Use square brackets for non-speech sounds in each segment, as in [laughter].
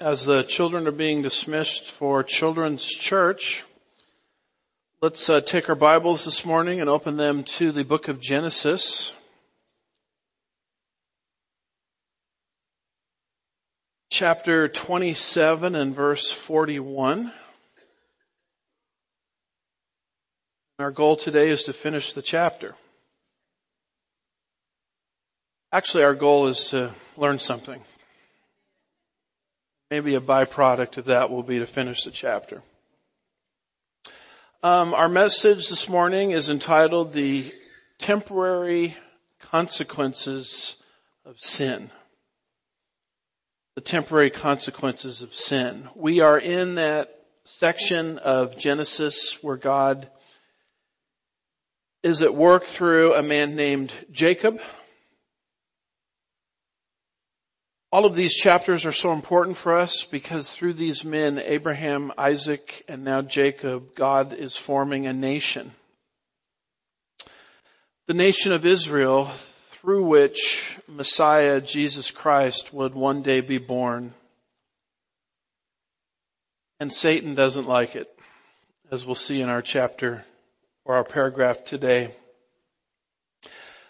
As the children are being dismissed for Children's Church, let's uh, take our Bibles this morning and open them to the book of Genesis. Chapter 27 and verse 41. Our goal today is to finish the chapter. Actually, our goal is to learn something. Maybe a byproduct of that will be to finish the chapter. Um, our message this morning is entitled "The Temporary Consequences of Sin." The temporary consequences of sin. We are in that section of Genesis where God is at work through a man named Jacob. All of these chapters are so important for us because through these men, Abraham, Isaac, and now Jacob, God is forming a nation. The nation of Israel through which Messiah, Jesus Christ, would one day be born. And Satan doesn't like it, as we'll see in our chapter or our paragraph today.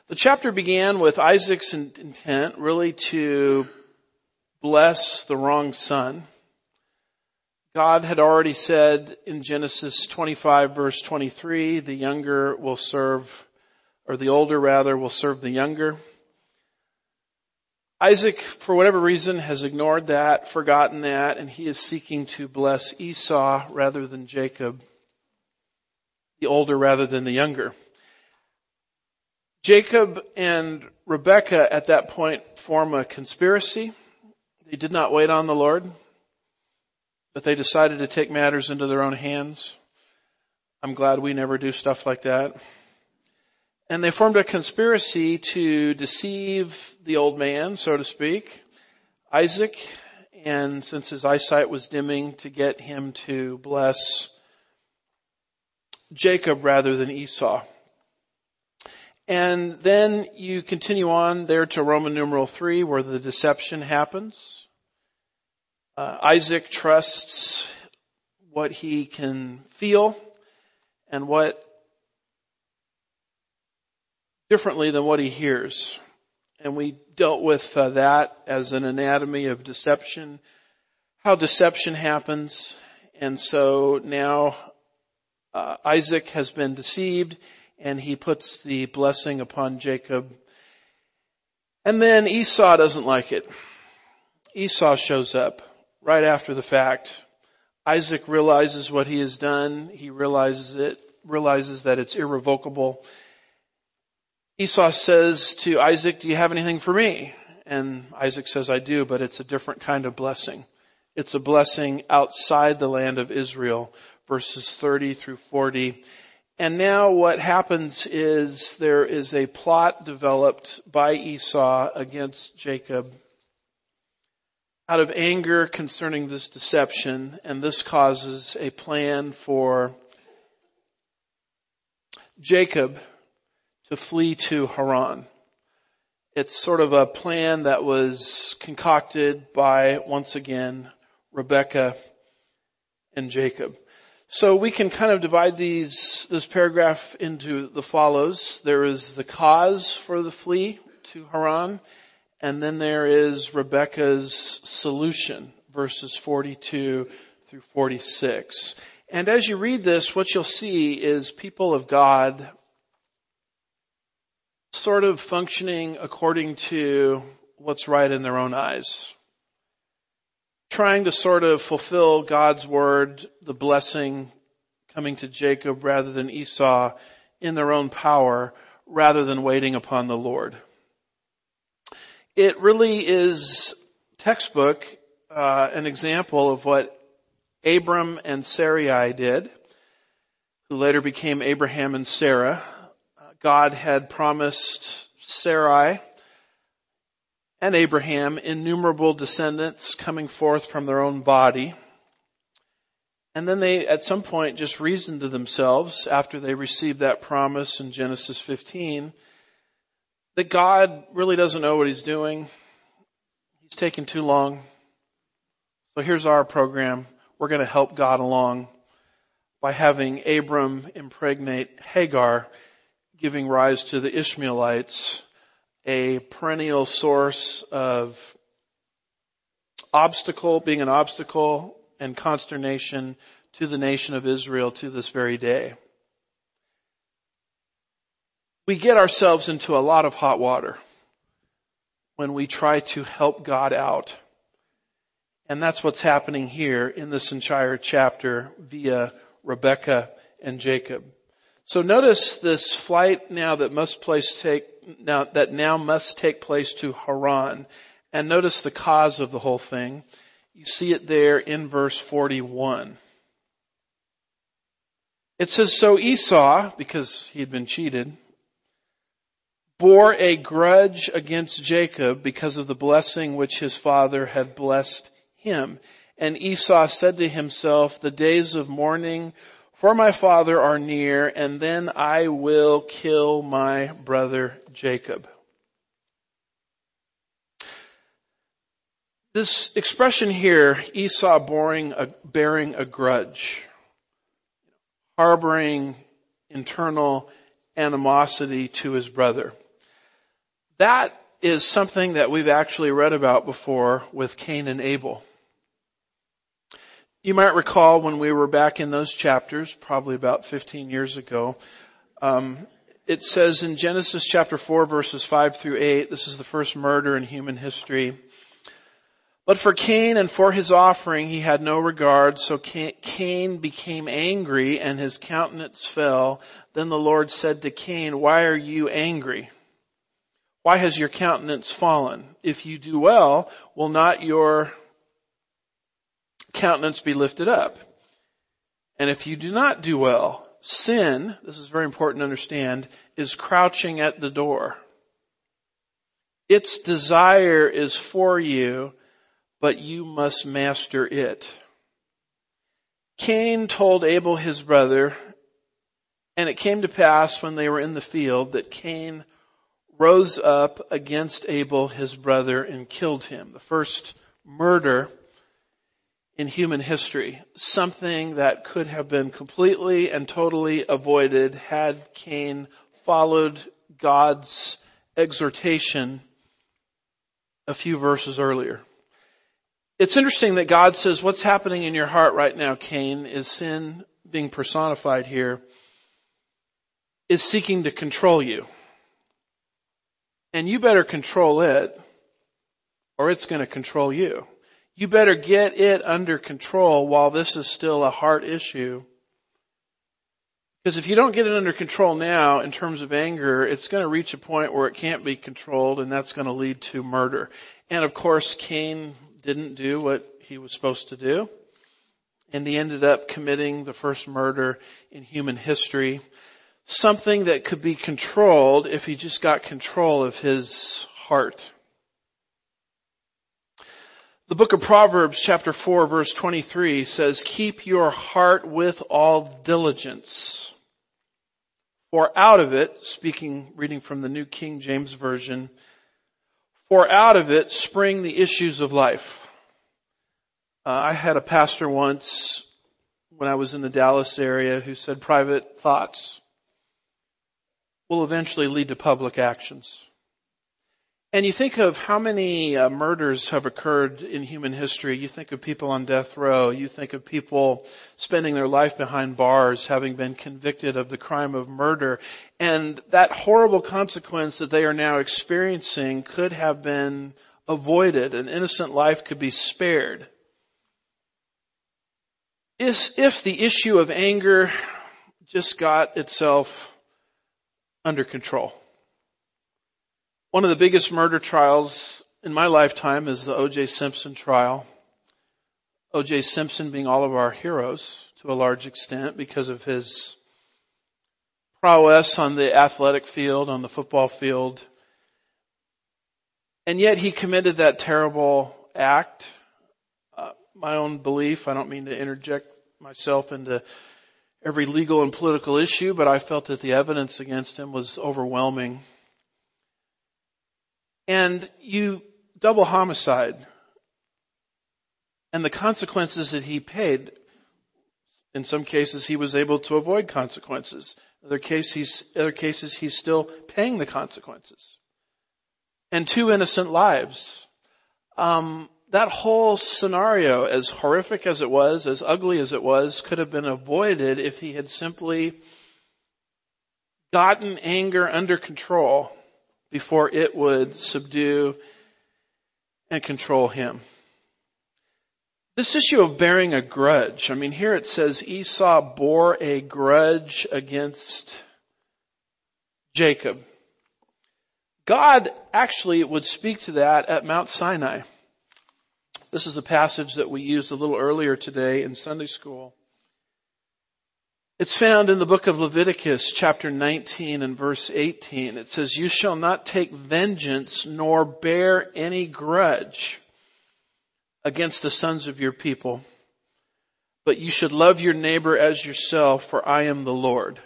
The chapter began with Isaac's intent really to bless the wrong son. God had already said in Genesis 25 verse 23, the younger will serve, or the older rather, will serve the younger. Isaac, for whatever reason, has ignored that, forgotten that, and he is seeking to bless Esau rather than Jacob, the older rather than the younger. Jacob and Rebekah at that point form a conspiracy. They did not wait on the Lord, but they decided to take matters into their own hands. I'm glad we never do stuff like that. And they formed a conspiracy to deceive the old man, so to speak, Isaac, and since his eyesight was dimming, to get him to bless Jacob rather than Esau. And then you continue on there to Roman numeral three where the deception happens. Uh, Isaac trusts what he can feel and what differently than what he hears. And we dealt with uh, that as an anatomy of deception, how deception happens. And so now uh, Isaac has been deceived and he puts the blessing upon Jacob. And then Esau doesn't like it. Esau shows up right after the fact. Isaac realizes what he has done. He realizes it, realizes that it's irrevocable. Esau says to Isaac, do you have anything for me? And Isaac says, I do, but it's a different kind of blessing. It's a blessing outside the land of Israel, verses 30 through 40. And now what happens is there is a plot developed by Esau against Jacob out of anger concerning this deception, and this causes a plan for Jacob to flee to Haran. It's sort of a plan that was concocted by, once again, Rebecca and Jacob. So we can kind of divide these, this paragraph into the follows. There is the cause for the flee to Haran, and then there is Rebecca's solution, verses 42 through 46. And as you read this, what you'll see is people of God sort of functioning according to what's right in their own eyes. Trying to sort of fulfill God's word, the blessing coming to Jacob rather than Esau in their own power rather than waiting upon the Lord it really is textbook uh, an example of what Abram and Sarai did, who later became Abraham and Sarah. Uh, God had promised Sarai and Abraham innumerable descendants coming forth from their own body. And then they at some point just reasoned to themselves after they received that promise in Genesis 15 that God really doesn't know what he's doing. He's taking too long. So here's our program. We're going to help God along by having Abram impregnate Hagar, giving rise to the Ishmaelites, a perennial source of obstacle, being an obstacle and consternation to the nation of Israel to this very day. We get ourselves into a lot of hot water when we try to help God out. And that's what's happening here in this entire chapter via Rebecca and Jacob. So notice this flight now that must place take, now, that now must take place to Haran. And notice the cause of the whole thing. You see it there in verse 41. It says, so Esau, because he had been cheated, bore a grudge against Jacob because of the blessing which his father had blessed him. And Esau said to himself, the days of mourning for my father are near, and then I will kill my brother Jacob. This expression here, Esau bearing a, bearing a grudge, harboring internal animosity to his brother. That is something that we've actually read about before with Cain and Abel. You might recall when we were back in those chapters, probably about 15 years ago, um, it says in Genesis chapter 4 verses 5 through 8, this is the first murder in human history. But for Cain and for his offering he had no regard, so Cain became angry and his countenance fell. Then the Lord said to Cain, why are you angry? Why has your countenance fallen? If you do well, will not your countenance be lifted up. And if you do not do well, sin, this is very important to understand, is crouching at the door. Its desire is for you, but you must master it. Cain told Abel his brother, and it came to pass when they were in the field that Cain rose up against Abel his brother and killed him. The first murder in human history. Something that could have been completely and totally avoided had Cain followed God's exhortation a few verses earlier. It's interesting that God says what's happening in your heart right now, Cain, is sin being personified here, is seeking to control you. And you better control it or it's going to control you you better get it under control while this is still a heart issue. Because if you don't get it under control now in terms of anger, it's going to reach a point where it can't be controlled and that's going to lead to murder. And of course, Cain didn't do what he was supposed to do. And he ended up committing the first murder in human history. Something that could be controlled if he just got control of his heart. The book of Proverbs chapter 4 verse 23 says, keep your heart with all diligence. For out of it, speaking, reading from the New King James Version, for out of it spring the issues of life. Uh, I had a pastor once when I was in the Dallas area who said private thoughts will eventually lead to public actions. And you think of how many uh, murders have occurred in human history. You think of people on death row. You think of people spending their life behind bars, having been convicted of the crime of murder. And that horrible consequence that they are now experiencing could have been avoided. An innocent life could be spared. If, if the issue of anger just got itself under control. One of the biggest murder trials in my lifetime is the O.J. Simpson trial. O.J. Simpson being all of our heroes to a large extent because of his prowess on the athletic field, on the football field. And yet he committed that terrible act. Uh, my own belief, I don't mean to interject myself into every legal and political issue, but I felt that the evidence against him was overwhelming and you double homicide. And the consequences that he paid, in some cases he was able to avoid consequences. Other, case, he's, other cases he's still paying the consequences. And two innocent lives. Um, that whole scenario, as horrific as it was, as ugly as it was, could have been avoided if he had simply gotten anger under control before it would subdue and control him. This issue of bearing a grudge, I mean, here it says Esau bore a grudge against Jacob. God actually would speak to that at Mount Sinai. This is a passage that we used a little earlier today in Sunday school. It's found in the book of Leviticus chapter 19 and verse 18. It says, you shall not take vengeance nor bear any grudge against the sons of your people, but you should love your neighbor as yourself, for I am the Lord.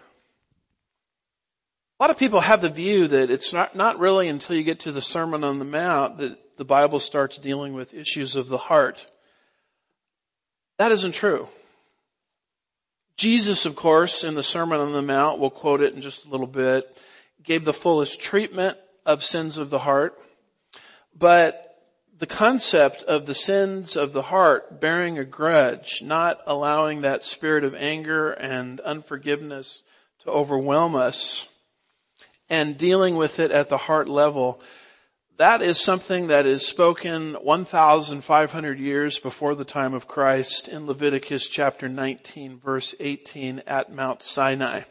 A lot of people have the view that it's not, not really until you get to the Sermon on the Mount that the Bible starts dealing with issues of the heart. That isn't true. Jesus, of course, in the Sermon on the Mount, we'll quote it in just a little bit, gave the fullest treatment of sins of the heart. But the concept of the sins of the heart bearing a grudge, not allowing that spirit of anger and unforgiveness to overwhelm us, and dealing with it at the heart level, that is something that is spoken 1,500 years before the time of Christ in Leviticus chapter 19 verse 18 at Mount Sinai.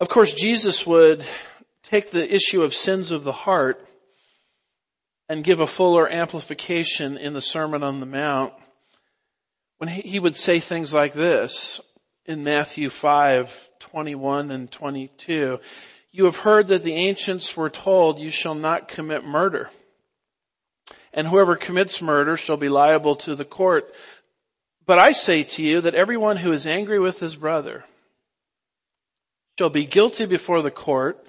Of course, Jesus would take the issue of sins of the heart and give a fuller amplification in the Sermon on the Mount when he would say things like this in Matthew 5, 21 and 22. You have heard that the ancients were told, you shall not commit murder. And whoever commits murder shall be liable to the court. But I say to you that everyone who is angry with his brother shall be guilty before the court.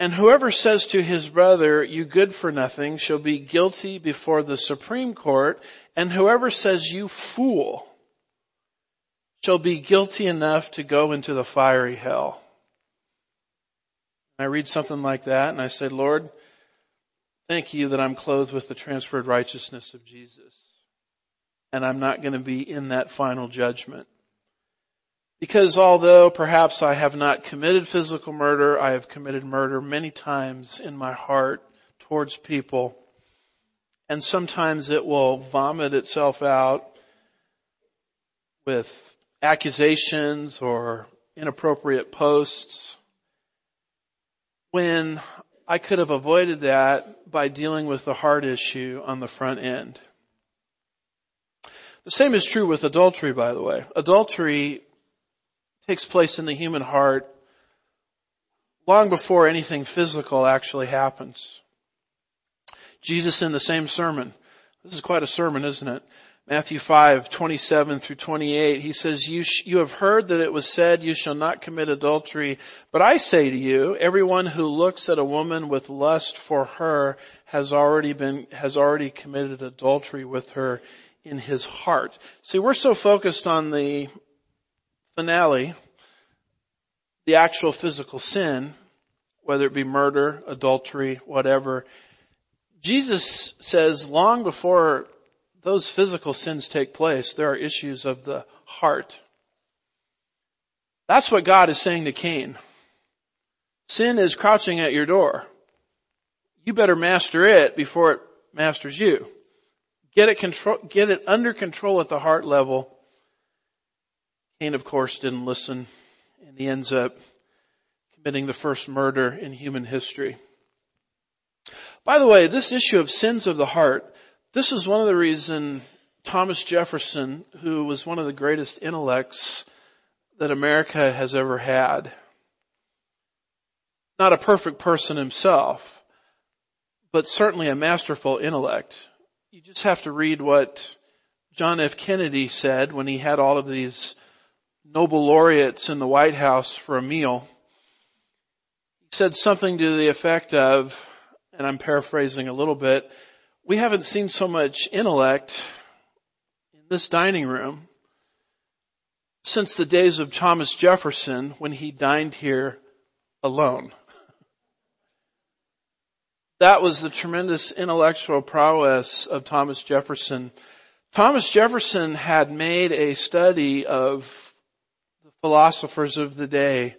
And whoever says to his brother, you good for nothing, shall be guilty before the Supreme Court. And whoever says, you fool, shall be guilty enough to go into the fiery hell. I read something like that and I say, Lord, thank you that I'm clothed with the transferred righteousness of Jesus. And I'm not going to be in that final judgment. Because although perhaps I have not committed physical murder, I have committed murder many times in my heart towards people. And sometimes it will vomit itself out with accusations or inappropriate posts when I could have avoided that by dealing with the heart issue on the front end. The same is true with adultery, by the way. Adultery takes place in the human heart long before anything physical actually happens. Jesus in the same sermon, this is quite a sermon, isn't it? Matthew 5, 27 through 28, he says, you, sh- you have heard that it was said, you shall not commit adultery. But I say to you, everyone who looks at a woman with lust for her has already been, has already committed adultery with her in his heart. See, we're so focused on the finale, the actual physical sin, whether it be murder, adultery, whatever. Jesus says long before those physical sins take place, there are issues of the heart. That's what God is saying to Cain. Sin is crouching at your door. You better master it before it masters you. Get it control, get it under control at the heart level. Cain, of course, didn't listen and he ends up committing the first murder in human history. By the way, this issue of sins of the heart this is one of the reasons Thomas Jefferson, who was one of the greatest intellects that America has ever had, not a perfect person himself, but certainly a masterful intellect. You just have to read what John F. Kennedy said when he had all of these Nobel laureates in the White House for a meal. He said something to the effect of, and I'm paraphrasing a little bit, we haven't seen so much intellect in this dining room since the days of Thomas Jefferson when he dined here alone. That was the tremendous intellectual prowess of Thomas Jefferson. Thomas Jefferson had made a study of the philosophers of the day.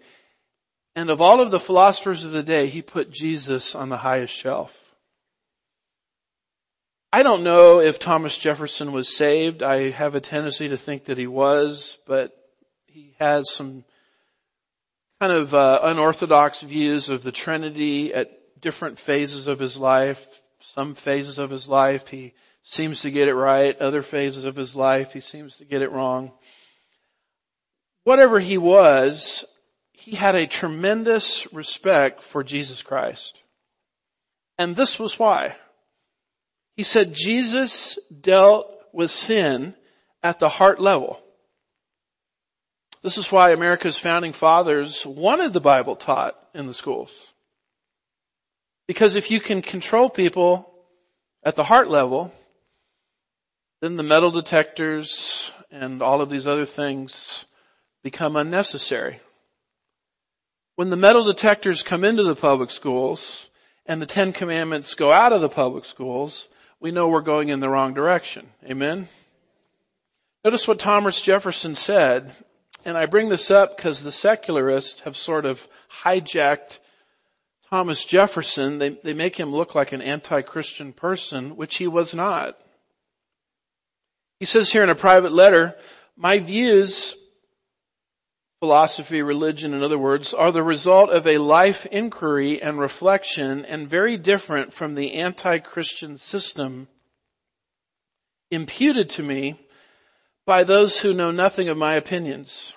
And of all of the philosophers of the day, he put Jesus on the highest shelf. I don't know if Thomas Jefferson was saved. I have a tendency to think that he was, but he has some kind of uh, unorthodox views of the Trinity at different phases of his life. Some phases of his life he seems to get it right. Other phases of his life he seems to get it wrong. Whatever he was, he had a tremendous respect for Jesus Christ. And this was why. He said Jesus dealt with sin at the heart level. This is why America's founding fathers wanted the Bible taught in the schools. Because if you can control people at the heart level, then the metal detectors and all of these other things become unnecessary. When the metal detectors come into the public schools and the Ten Commandments go out of the public schools, we know we're going in the wrong direction. Amen? Notice what Thomas Jefferson said, and I bring this up because the secularists have sort of hijacked Thomas Jefferson, they, they make him look like an anti-Christian person, which he was not. He says here in a private letter, my views, philosophy, religion, in other words, are the result of a life inquiry and reflection and very different from the anti-Christian system imputed to me by those who know nothing of my opinions.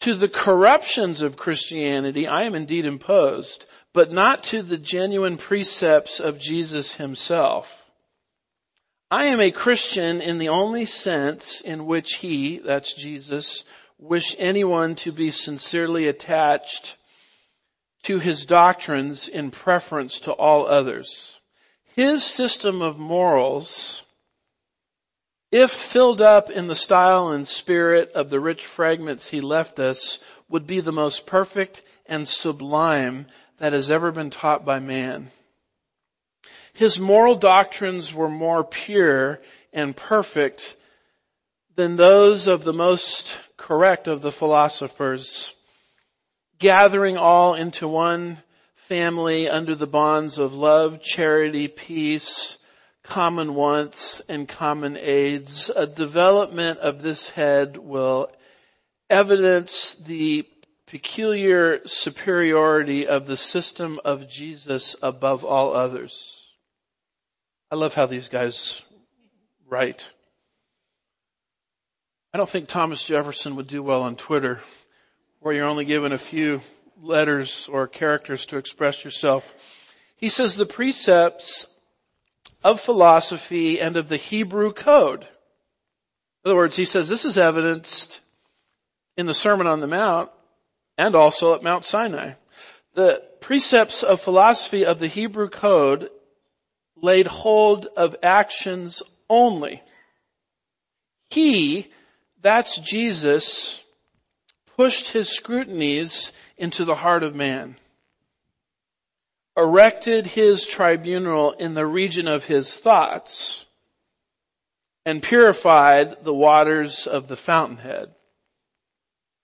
To the corruptions of Christianity I am indeed imposed, but not to the genuine precepts of Jesus himself. I am a Christian in the only sense in which he, that's Jesus, wished anyone to be sincerely attached to his doctrines in preference to all others. His system of morals if filled up in the style and spirit of the rich fragments he left us, would be the most perfect and sublime that has ever been taught by man. His moral doctrines were more pure and perfect than those of the most correct of the philosophers, gathering all into one family under the bonds of love, charity, peace, common wants and common aids. A development of this head will evidence the peculiar superiority of the system of Jesus above all others. I love how these guys write. I don't think Thomas Jefferson would do well on Twitter where you're only given a few letters or characters to express yourself. He says the precepts of philosophy and of the Hebrew code. In other words, he says this is evidenced in the Sermon on the Mount and also at Mount Sinai. The precepts of philosophy of the Hebrew code laid hold of actions only. He, that's Jesus, pushed his scrutinies into the heart of man erected his tribunal in the region of his thoughts and purified the waters of the fountainhead.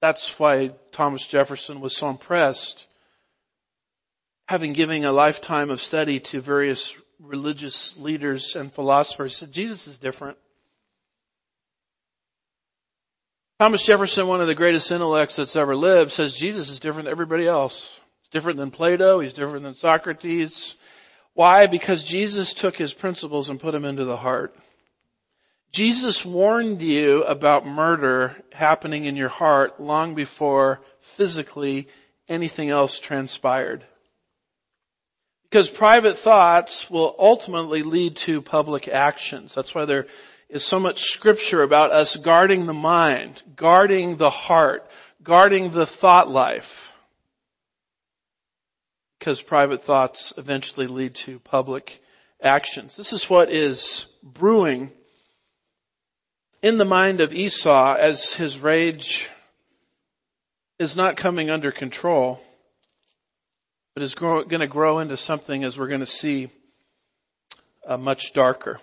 That's why Thomas Jefferson was so impressed, having given a lifetime of study to various religious leaders and philosophers, Jesus is different. Thomas Jefferson, one of the greatest intellects that's ever lived, says Jesus is different than everybody else. He's different than Plato. He's different than Socrates. Why? Because Jesus took his principles and put them into the heart. Jesus warned you about murder happening in your heart long before physically anything else transpired. Because private thoughts will ultimately lead to public actions. That's why there is so much scripture about us guarding the mind, guarding the heart, guarding the thought life because private thoughts eventually lead to public actions. This is what is brewing in the mind of Esau as his rage is not coming under control, but is going to grow into something as we're going to see uh, much darker.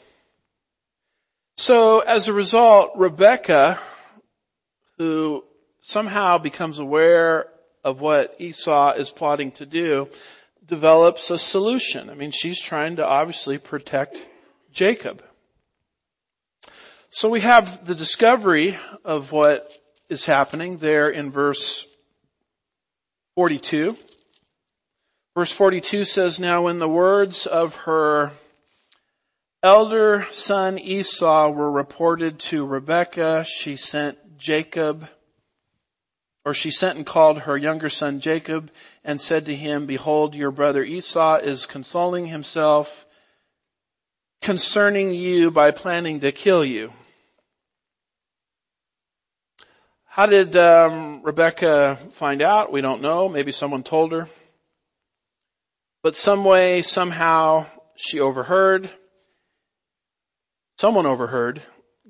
So as a result, Rebecca, who somehow becomes aware of what Esau is plotting to do, develops a solution. I mean, she's trying to obviously protect Jacob. So we have the discovery of what is happening there in verse 42. Verse 42 says, Now when the words of her elder son Esau were reported to Rebekah, she sent Jacob, or she sent and called her younger son Jacob and said to him, Behold, your brother Esau is consoling himself concerning you by planning to kill you. How did um, Rebecca find out? We don't know. Maybe someone told her. But some way, somehow, she overheard. Someone overheard,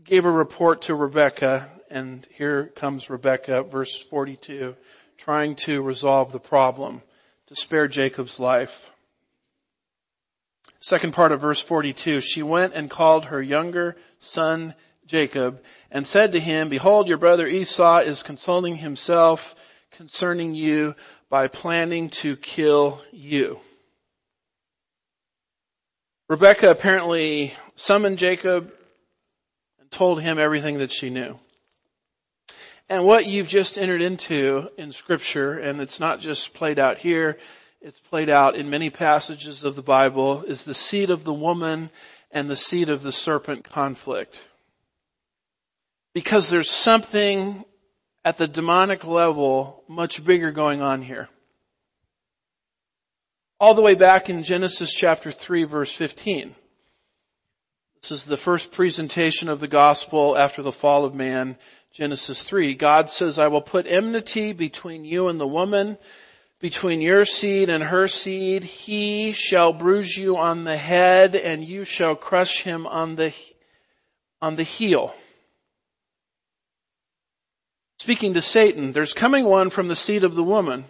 gave a report to Rebecca, and here comes Rebecca, verse 42, trying to resolve the problem to spare Jacob's life. Second part of verse 42, she went and called her younger son Jacob and said to him, behold, your brother Esau is consoling himself concerning you by planning to kill you. Rebecca apparently summoned Jacob and told him everything that she knew. And what you've just entered into in scripture, and it's not just played out here, it's played out in many passages of the Bible, is the seed of the woman and the seed of the serpent conflict because there's something at the demonic level much bigger going on here. All the way back in Genesis chapter 3 verse 15. This is the first presentation of the gospel after the fall of man, Genesis 3. God says, I will put enmity between you and the woman, between your seed and her seed. He shall bruise you on the head and you shall crush him on the, on the heel. Speaking to Satan, there's coming one from the seed of the woman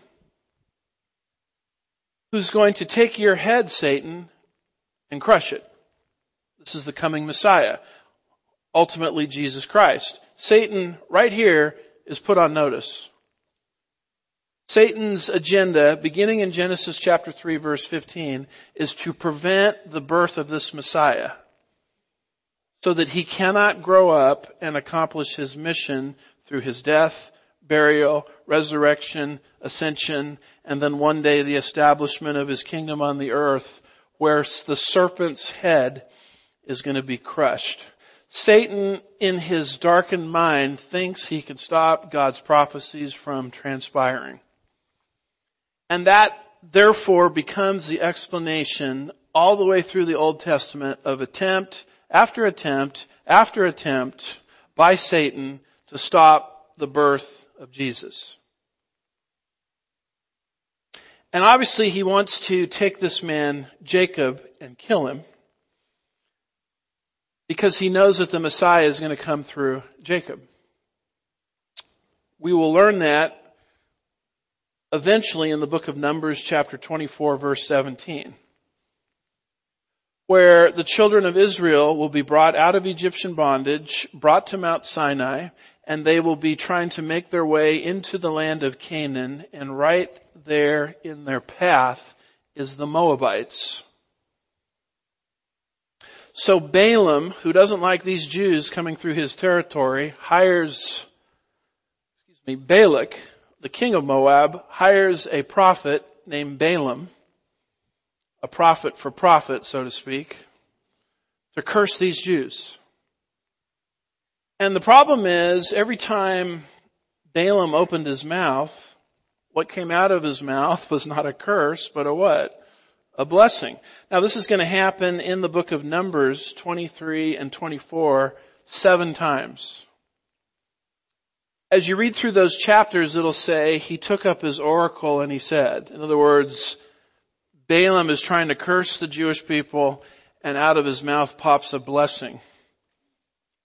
who's going to take your head, Satan, and crush it. This is the coming Messiah. Ultimately Jesus Christ. Satan, right here, is put on notice. Satan's agenda, beginning in Genesis chapter 3 verse 15, is to prevent the birth of this Messiah so that he cannot grow up and accomplish his mission through his death, burial, resurrection, ascension, and then one day the establishment of his kingdom on the earth where the serpent's head is going to be crushed. Satan in his darkened mind thinks he can stop God's prophecies from transpiring. And that therefore becomes the explanation all the way through the Old Testament of attempt after attempt after attempt by Satan to stop the birth of Jesus. And obviously he wants to take this man, Jacob, and kill him because he knows that the Messiah is going to come through Jacob. We will learn that eventually in the book of Numbers chapter 24 verse 17 where the children of Israel will be brought out of Egyptian bondage, brought to Mount Sinai, and they will be trying to make their way into the land of Canaan, and right there in their path is the Moabites. So Balaam, who doesn't like these Jews coming through his territory, hires, excuse me, Balak, the king of Moab, hires a prophet named Balaam, a prophet for profit, so to speak, to curse these Jews. And the problem is, every time Balaam opened his mouth, what came out of his mouth was not a curse, but a what? A blessing. Now this is going to happen in the book of Numbers 23 and 24 seven times. As you read through those chapters, it'll say, he took up his oracle and he said. In other words, Balaam is trying to curse the Jewish people and out of his mouth pops a blessing.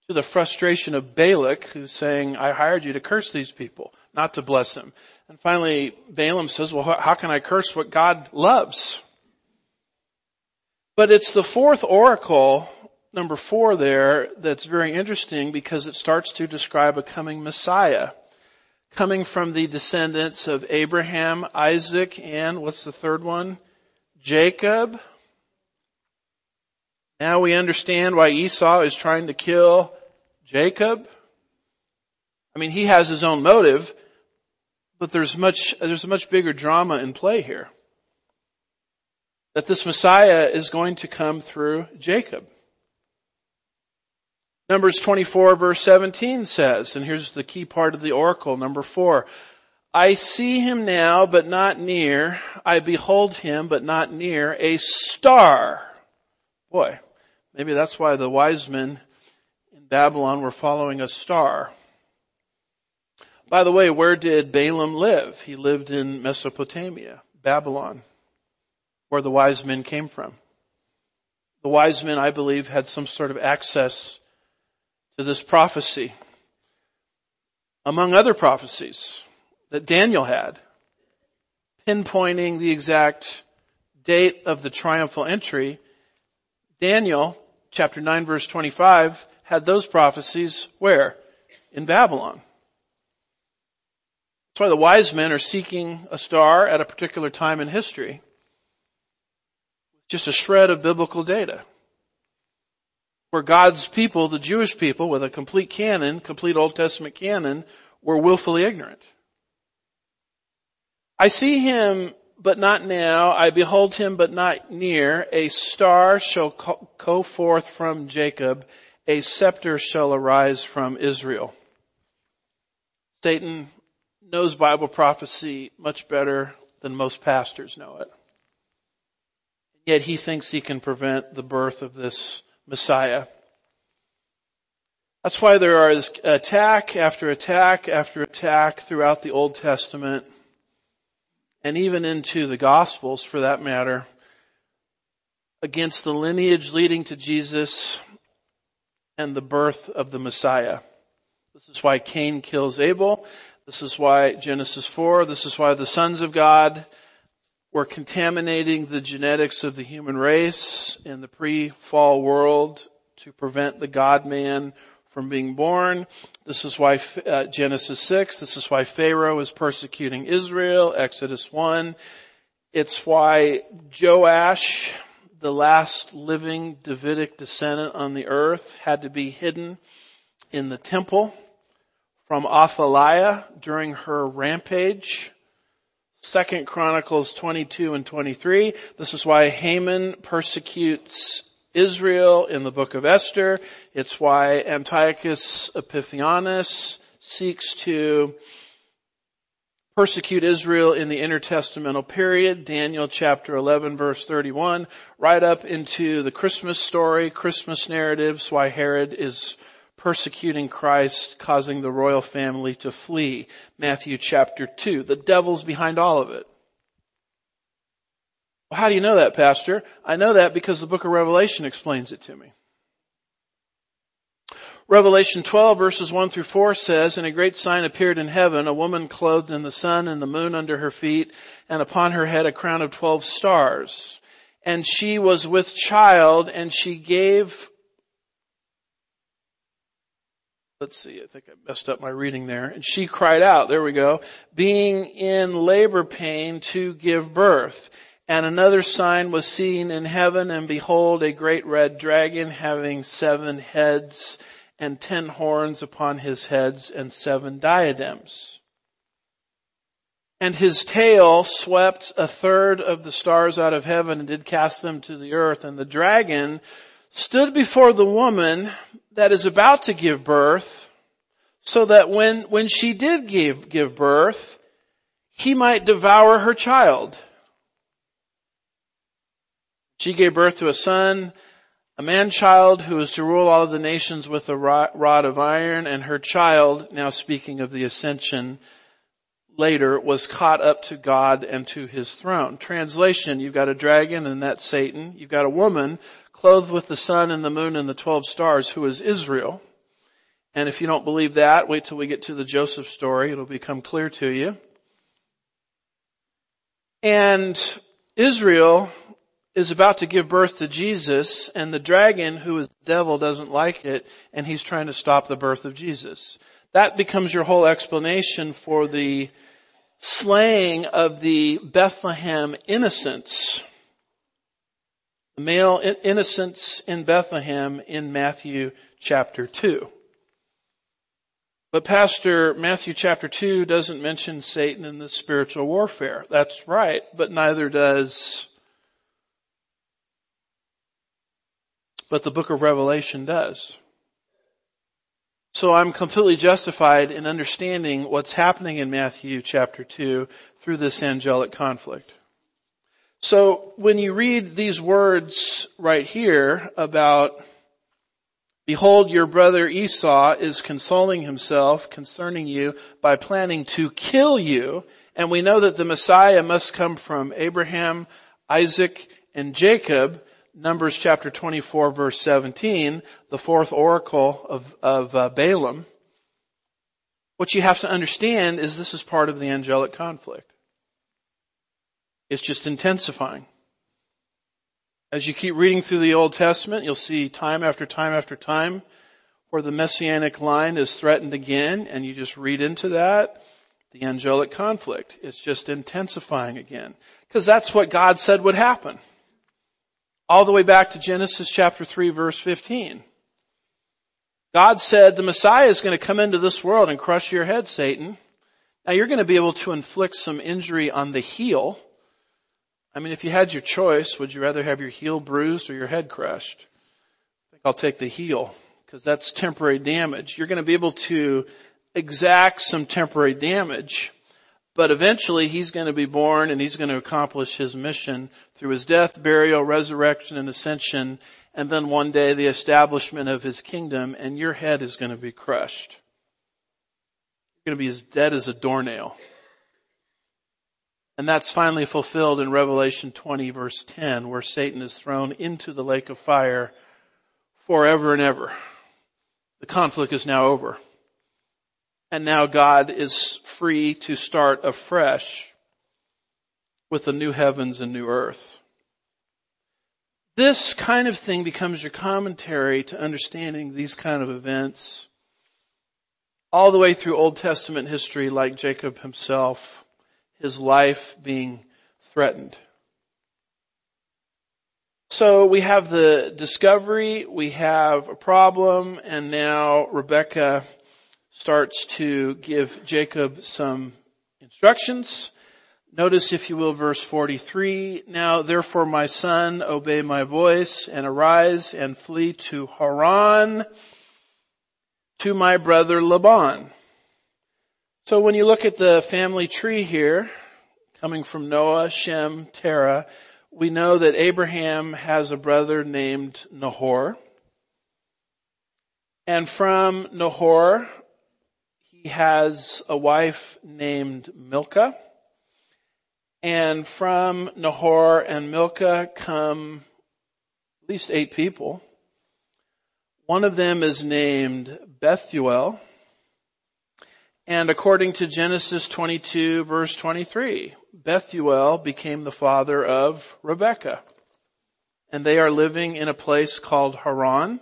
To the frustration of Balak, who's saying, I hired you to curse these people, not to bless them. And finally, Balaam says, well, how can I curse what God loves? But it's the fourth oracle, number four there, that's very interesting because it starts to describe a coming Messiah. Coming from the descendants of Abraham, Isaac, and what's the third one? Jacob. Now we understand why Esau is trying to kill Jacob. I mean, he has his own motive, but there's much, there's a much bigger drama in play here. That this Messiah is going to come through Jacob. Numbers 24 verse 17 says, and here's the key part of the oracle, number four, I see him now, but not near. I behold him, but not near. A star. Boy, maybe that's why the wise men in Babylon were following a star. By the way, where did Balaam live? He lived in Mesopotamia, Babylon, where the wise men came from. The wise men, I believe, had some sort of access to this prophecy. Among other prophecies that Daniel had, pinpointing the exact date of the triumphal entry, Daniel, chapter 9 verse 25, had those prophecies where? In Babylon. That's why the wise men are seeking a star at a particular time in history. Just a shred of biblical data. Where God's people, the Jewish people, with a complete canon, complete Old Testament canon, were willfully ignorant. I see him, but not now. I behold him, but not near. A star shall go forth from Jacob. A scepter shall arise from Israel. Satan knows Bible prophecy much better than most pastors know it. Yet he thinks he can prevent the birth of this Messiah. That's why there are attack after attack after attack throughout the Old Testament and even into the Gospels for that matter, against the lineage leading to Jesus and the birth of the Messiah. This is why Cain kills Abel. This is why Genesis 4, this is why the sons of God were contaminating the genetics of the human race in the pre-fall world to prevent the God-man from being born. This is why uh, Genesis 6, this is why Pharaoh is persecuting Israel, Exodus 1. It's why Joash, the last living Davidic descendant on the earth, had to be hidden in the temple from Athaliah during her rampage. Second Chronicles 22 and 23. This is why Haman persecutes Israel in the book of Esther. It's why Antiochus Epiphanes seeks to persecute Israel in the intertestamental period, Daniel chapter 11 verse 31, right up into the Christmas story, Christmas narratives, why Herod is persecuting Christ, causing the royal family to flee, Matthew chapter 2. The devil's behind all of it. Well, how do you know that, Pastor? I know that because the book of Revelation explains it to me. Revelation 12 verses 1 through 4 says, And a great sign appeared in heaven, a woman clothed in the sun and the moon under her feet, and upon her head a crown of twelve stars. And she was with child, and she gave let's see, I think I messed up my reading there. And she cried out, there we go, being in labor pain to give birth. And another sign was seen in heaven, and behold, a great red dragon having seven heads and ten horns upon his heads and seven diadems. And his tail swept a third of the stars out of heaven and did cast them to the earth. And the dragon stood before the woman that is about to give birth so that when, when she did give, give birth, he might devour her child. She gave birth to a son, a man child who was to rule all of the nations with a rod of iron, and her child, now speaking of the ascension, later was caught up to God and to his throne. Translation, you've got a dragon and that's Satan. You've got a woman clothed with the sun and the moon and the twelve stars who is Israel. And if you don't believe that, wait till we get to the Joseph story. It'll become clear to you. And Israel is about to give birth to Jesus and the dragon who is the devil doesn't like it and he's trying to stop the birth of Jesus. That becomes your whole explanation for the slaying of the Bethlehem innocents. The male innocents in Bethlehem in Matthew chapter 2. But Pastor, Matthew chapter 2 doesn't mention Satan in the spiritual warfare. That's right, but neither does, but the book of Revelation does. So I'm completely justified in understanding what's happening in Matthew chapter 2 through this angelic conflict. So when you read these words right here about Behold, your brother Esau is consoling himself concerning you by planning to kill you. And we know that the Messiah must come from Abraham, Isaac, and Jacob. Numbers chapter 24 verse 17, the fourth oracle of, of uh, Balaam. What you have to understand is this is part of the angelic conflict. It's just intensifying. As you keep reading through the Old Testament, you'll see time after time after time where the messianic line is threatened again, and you just read into that the angelic conflict. It's just intensifying again. Because that's what God said would happen. All the way back to Genesis chapter 3 verse 15. God said the Messiah is going to come into this world and crush your head, Satan. Now you're going to be able to inflict some injury on the heel, I mean, if you had your choice, would you rather have your heel bruised or your head crushed? I think I'll take the heel because that's temporary damage. You're going to be able to exact some temporary damage, but eventually he's going to be born and he's going to accomplish his mission through his death, burial, resurrection, and ascension, and then one day the establishment of his kingdom and your head is going to be crushed. You're going to be as dead as a doornail. And that's finally fulfilled in Revelation 20 verse 10 where Satan is thrown into the lake of fire forever and ever. The conflict is now over. And now God is free to start afresh with the new heavens and new earth. This kind of thing becomes your commentary to understanding these kind of events all the way through Old Testament history like Jacob himself his life being threatened. So we have the discovery, we have a problem, and now Rebecca starts to give Jacob some instructions. Notice, if you will, verse 43. Now therefore my son, obey my voice and arise and flee to Haran to my brother Laban. So when you look at the family tree here, coming from Noah, Shem, Terah, we know that Abraham has a brother named Nahor. And from Nahor, he has a wife named Milcah. And from Nahor and Milcah come at least eight people. One of them is named Bethuel. And according to Genesis 22 verse 23, Bethuel became the father of Rebekah. And they are living in a place called Haran.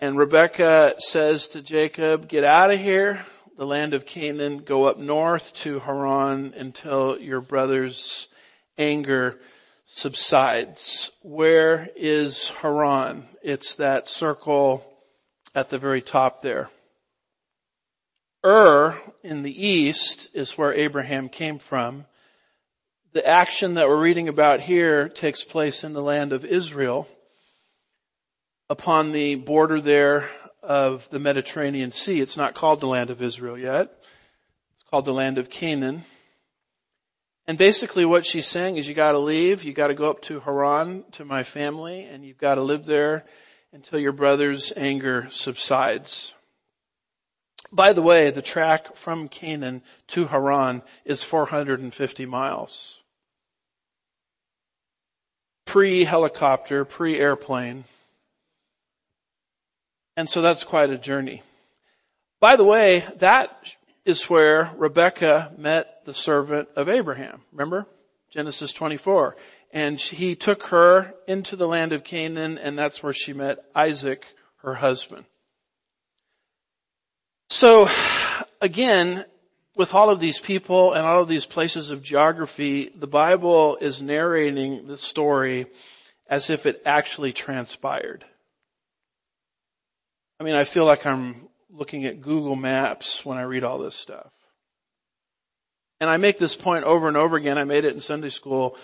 And Rebekah says to Jacob, get out of here, the land of Canaan, go up north to Haran until your brother's anger subsides. Where is Haran? It's that circle at the very top there. Ur in the east is where Abraham came from. The action that we're reading about here takes place in the land of Israel upon the border there of the Mediterranean Sea. It's not called the land of Israel yet. It's called the land of Canaan. And basically what she's saying is you gotta leave, you gotta go up to Haran, to my family, and you've gotta live there until your brother's anger subsides. By the way, the track from Canaan to Haran is 450 miles. Pre-helicopter, pre-airplane. And so that's quite a journey. By the way, that is where Rebecca met the servant of Abraham. Remember? Genesis 24. And he took her into the land of Canaan and that's where she met Isaac, her husband. So again, with all of these people and all of these places of geography, the Bible is narrating the story as if it actually transpired. I mean, I feel like I'm looking at Google Maps when I read all this stuff. And I make this point over and over again. I made it in Sunday school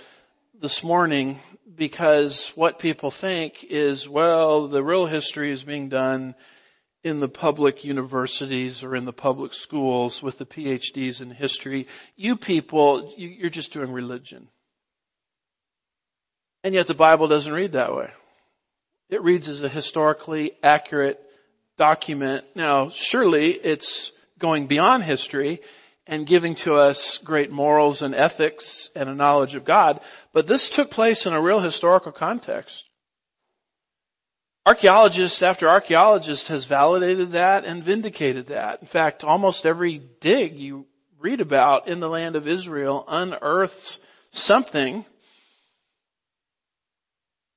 this morning because what people think is, well, the real history is being done in the public universities or in the public schools with the PhDs in history. You people, you're just doing religion. And yet the Bible doesn't read that way. It reads as a historically accurate document. Now, surely it's going beyond history and giving to us great morals and ethics and a knowledge of God, but this took place in a real historical context. Archaeologist after archaeologist has validated that and vindicated that. In fact, almost every dig you read about in the land of Israel unearths something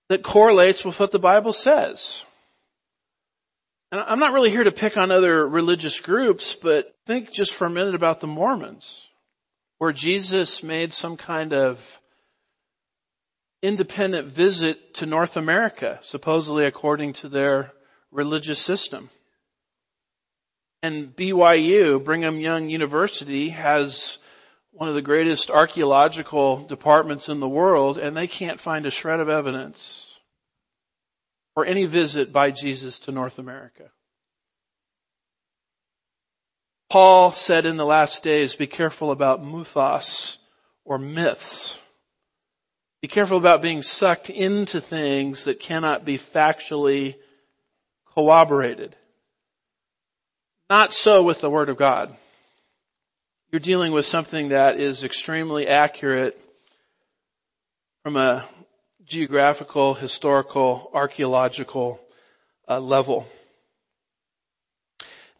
that correlates with what the Bible says. And I'm not really here to pick on other religious groups, but think just for a minute about the Mormons, where Jesus made some kind of independent visit to North America, supposedly according to their religious system. And BYU, Brigham Young University, has one of the greatest archaeological departments in the world, and they can't find a shred of evidence or any visit by Jesus to North America. Paul said in the last days, be careful about muthos or myths. Be careful about being sucked into things that cannot be factually corroborated. Not so with the Word of God. You're dealing with something that is extremely accurate from a geographical, historical, archaeological uh, level.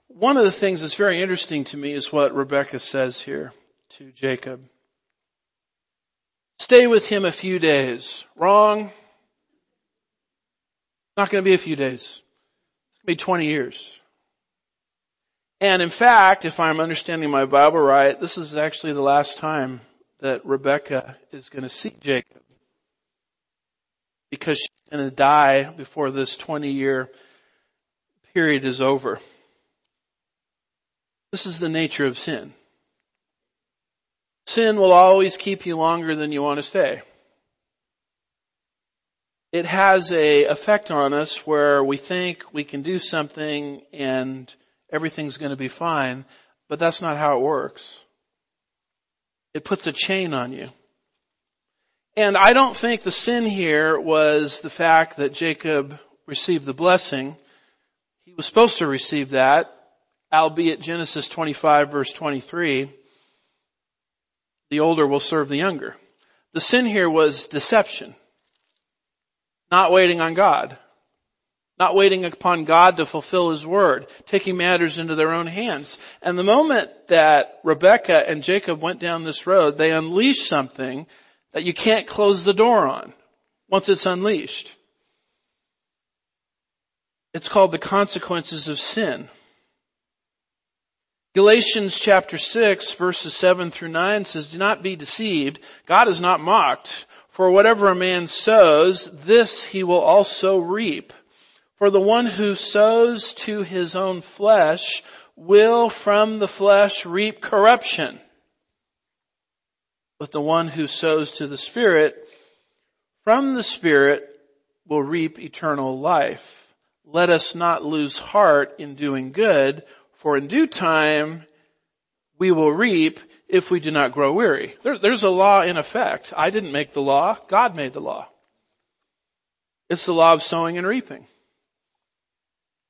One of the things that's very interesting to me is what Rebecca says here to Jacob. Stay with him a few days. Wrong. Not going to be a few days. It's going to be 20 years. And in fact, if I'm understanding my Bible right, this is actually the last time that Rebecca is going to see Jacob because she's going to die before this 20 year period is over. This is the nature of sin. Sin will always keep you longer than you want to stay. It has a effect on us where we think we can do something and everything's going to be fine, but that's not how it works. It puts a chain on you. And I don't think the sin here was the fact that Jacob received the blessing. He was supposed to receive that, albeit Genesis 25 verse 23, the older will serve the younger. The sin here was deception. Not waiting on God. Not waiting upon God to fulfill His word. Taking matters into their own hands. And the moment that Rebecca and Jacob went down this road, they unleashed something that you can't close the door on once it's unleashed. It's called the consequences of sin. Galatians chapter 6 verses 7 through 9 says, Do not be deceived. God is not mocked. For whatever a man sows, this he will also reap. For the one who sows to his own flesh will from the flesh reap corruption but the one who sows to the Spirit from the Spirit will reap eternal life. Let us not lose heart in doing good, for in due time we will reap if we do not grow weary. There, there's a law in effect. I didn't make the law. God made the law. It's the law of sowing and reaping.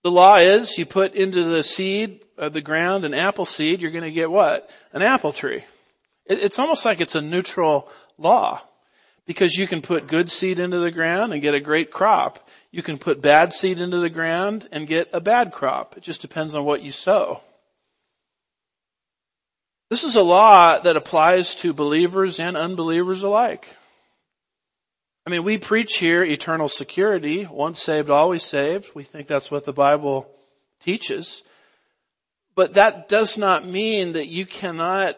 The law is you put into the seed of the ground an apple seed, you're going to get what? An apple tree. It's almost like it's a neutral law because you can put good seed into the ground and get a great crop. You can put bad seed into the ground and get a bad crop. It just depends on what you sow. This is a law that applies to believers and unbelievers alike. I mean, we preach here eternal security, once saved, always saved. We think that's what the Bible teaches. But that does not mean that you cannot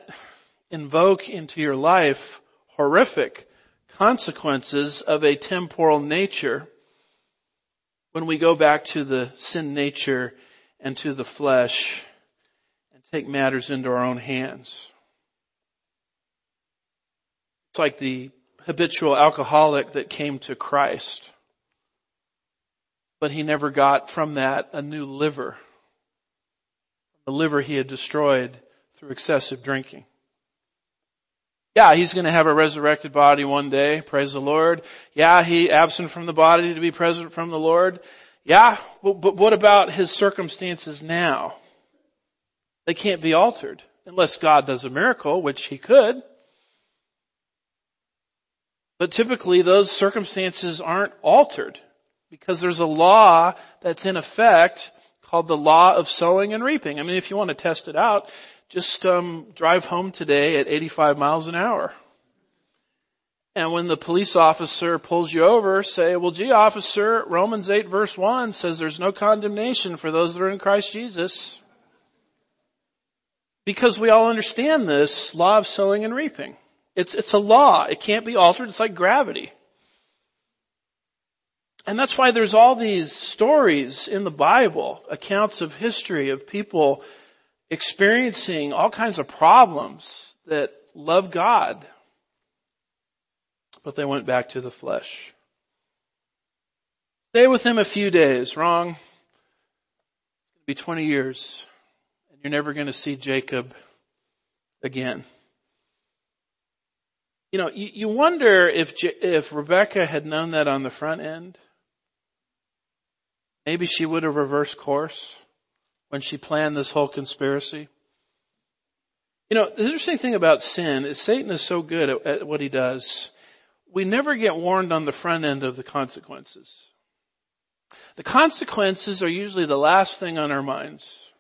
invoke into your life horrific consequences of a temporal nature when we go back to the sin nature and to the flesh and take matters into our own hands. It's like the habitual alcoholic that came to Christ, but he never got from that a new liver. The liver he had destroyed through excessive drinking. Yeah, he's going to have a resurrected body one day. Praise the Lord. Yeah, he absent from the body to be present from the Lord. Yeah, but, but what about his circumstances now? They can't be altered unless God does a miracle, which he could. But typically those circumstances aren't altered because there's a law that's in effect called the law of sowing and reaping. I mean, if you want to test it out, just um, drive home today at 85 miles an hour. And when the police officer pulls you over, say, well, gee, officer, Romans 8 verse 1 says there's no condemnation for those that are in Christ Jesus. Because we all understand this law of sowing and reaping. It's, it's a law. It can't be altered. It's like gravity. And that's why there's all these stories in the Bible, accounts of history of people experiencing all kinds of problems that love God, but they went back to the flesh. Stay with him a few days. Wrong. It's going to be 20 years and you're never going to see Jacob again. You know, you, you wonder if, if Rebecca had known that on the front end, maybe she would have reversed course when she planned this whole conspiracy? You know, the interesting thing about sin is Satan is so good at, at what he does. We never get warned on the front end of the consequences. The consequences are usually the last thing on our minds.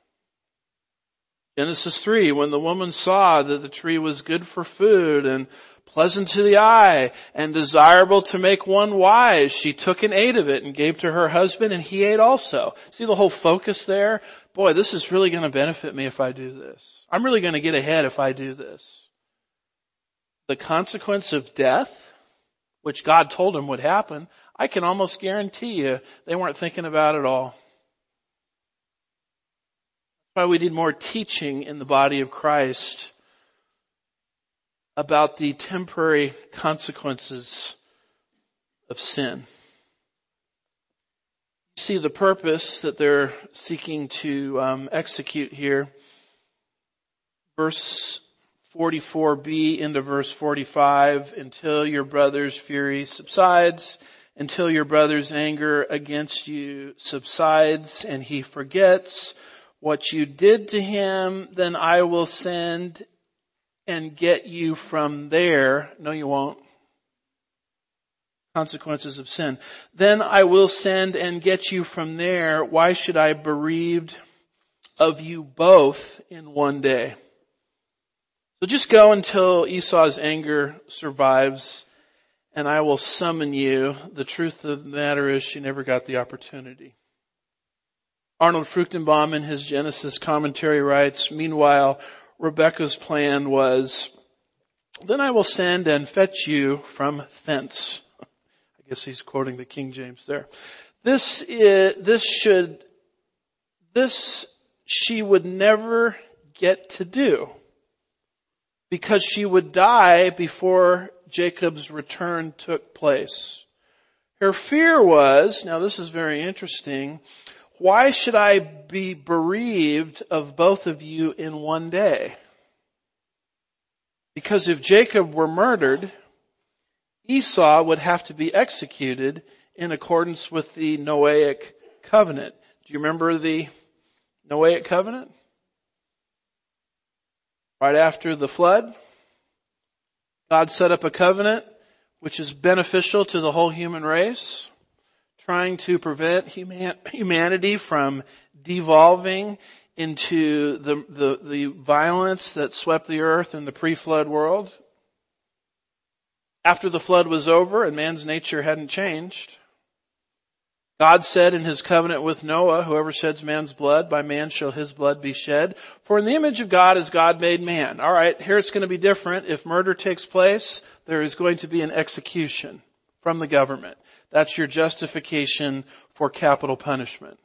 Genesis 3, when the woman saw that the tree was good for food and pleasant to the eye and desirable to make one wise. She took and ate of it and gave to her husband and he ate also. See the whole focus there? Boy, this is really going to benefit me if I do this. I'm really going to get ahead if I do this. The consequence of death, which God told him would happen, I can almost guarantee you they weren't thinking about it all. That's why we need more teaching in the body of Christ about the temporary consequences of sin. See the purpose that they're seeking to um, execute here. Verse 44b into verse 45, until your brother's fury subsides, until your brother's anger against you subsides and he forgets what you did to him, then I will send and get you from there. No, you won't. Consequences of sin. Then I will send and get you from there. Why should I bereaved of you both in one day? So just go until Esau's anger survives and I will summon you. The truth of the matter is she never got the opportunity. Arnold Fruchtenbaum in his Genesis commentary writes, meanwhile, Rebecca's plan was, then I will send and fetch you from thence. Guess he's quoting the King James there. This is, this should, this she would never get to do because she would die before Jacob's return took place. Her fear was, now this is very interesting, why should I be bereaved of both of you in one day? Because if Jacob were murdered, Esau would have to be executed in accordance with the Noahic covenant. Do you remember the Noahic covenant? Right after the flood, God set up a covenant which is beneficial to the whole human race, trying to prevent human, humanity from devolving into the, the, the violence that swept the earth in the pre-flood world. After the flood was over and man's nature hadn't changed, God said in his covenant with Noah, whoever sheds man's blood, by man shall his blood be shed. For in the image of God is God made man. Alright, here it's going to be different. If murder takes place, there is going to be an execution from the government. That's your justification for capital punishment.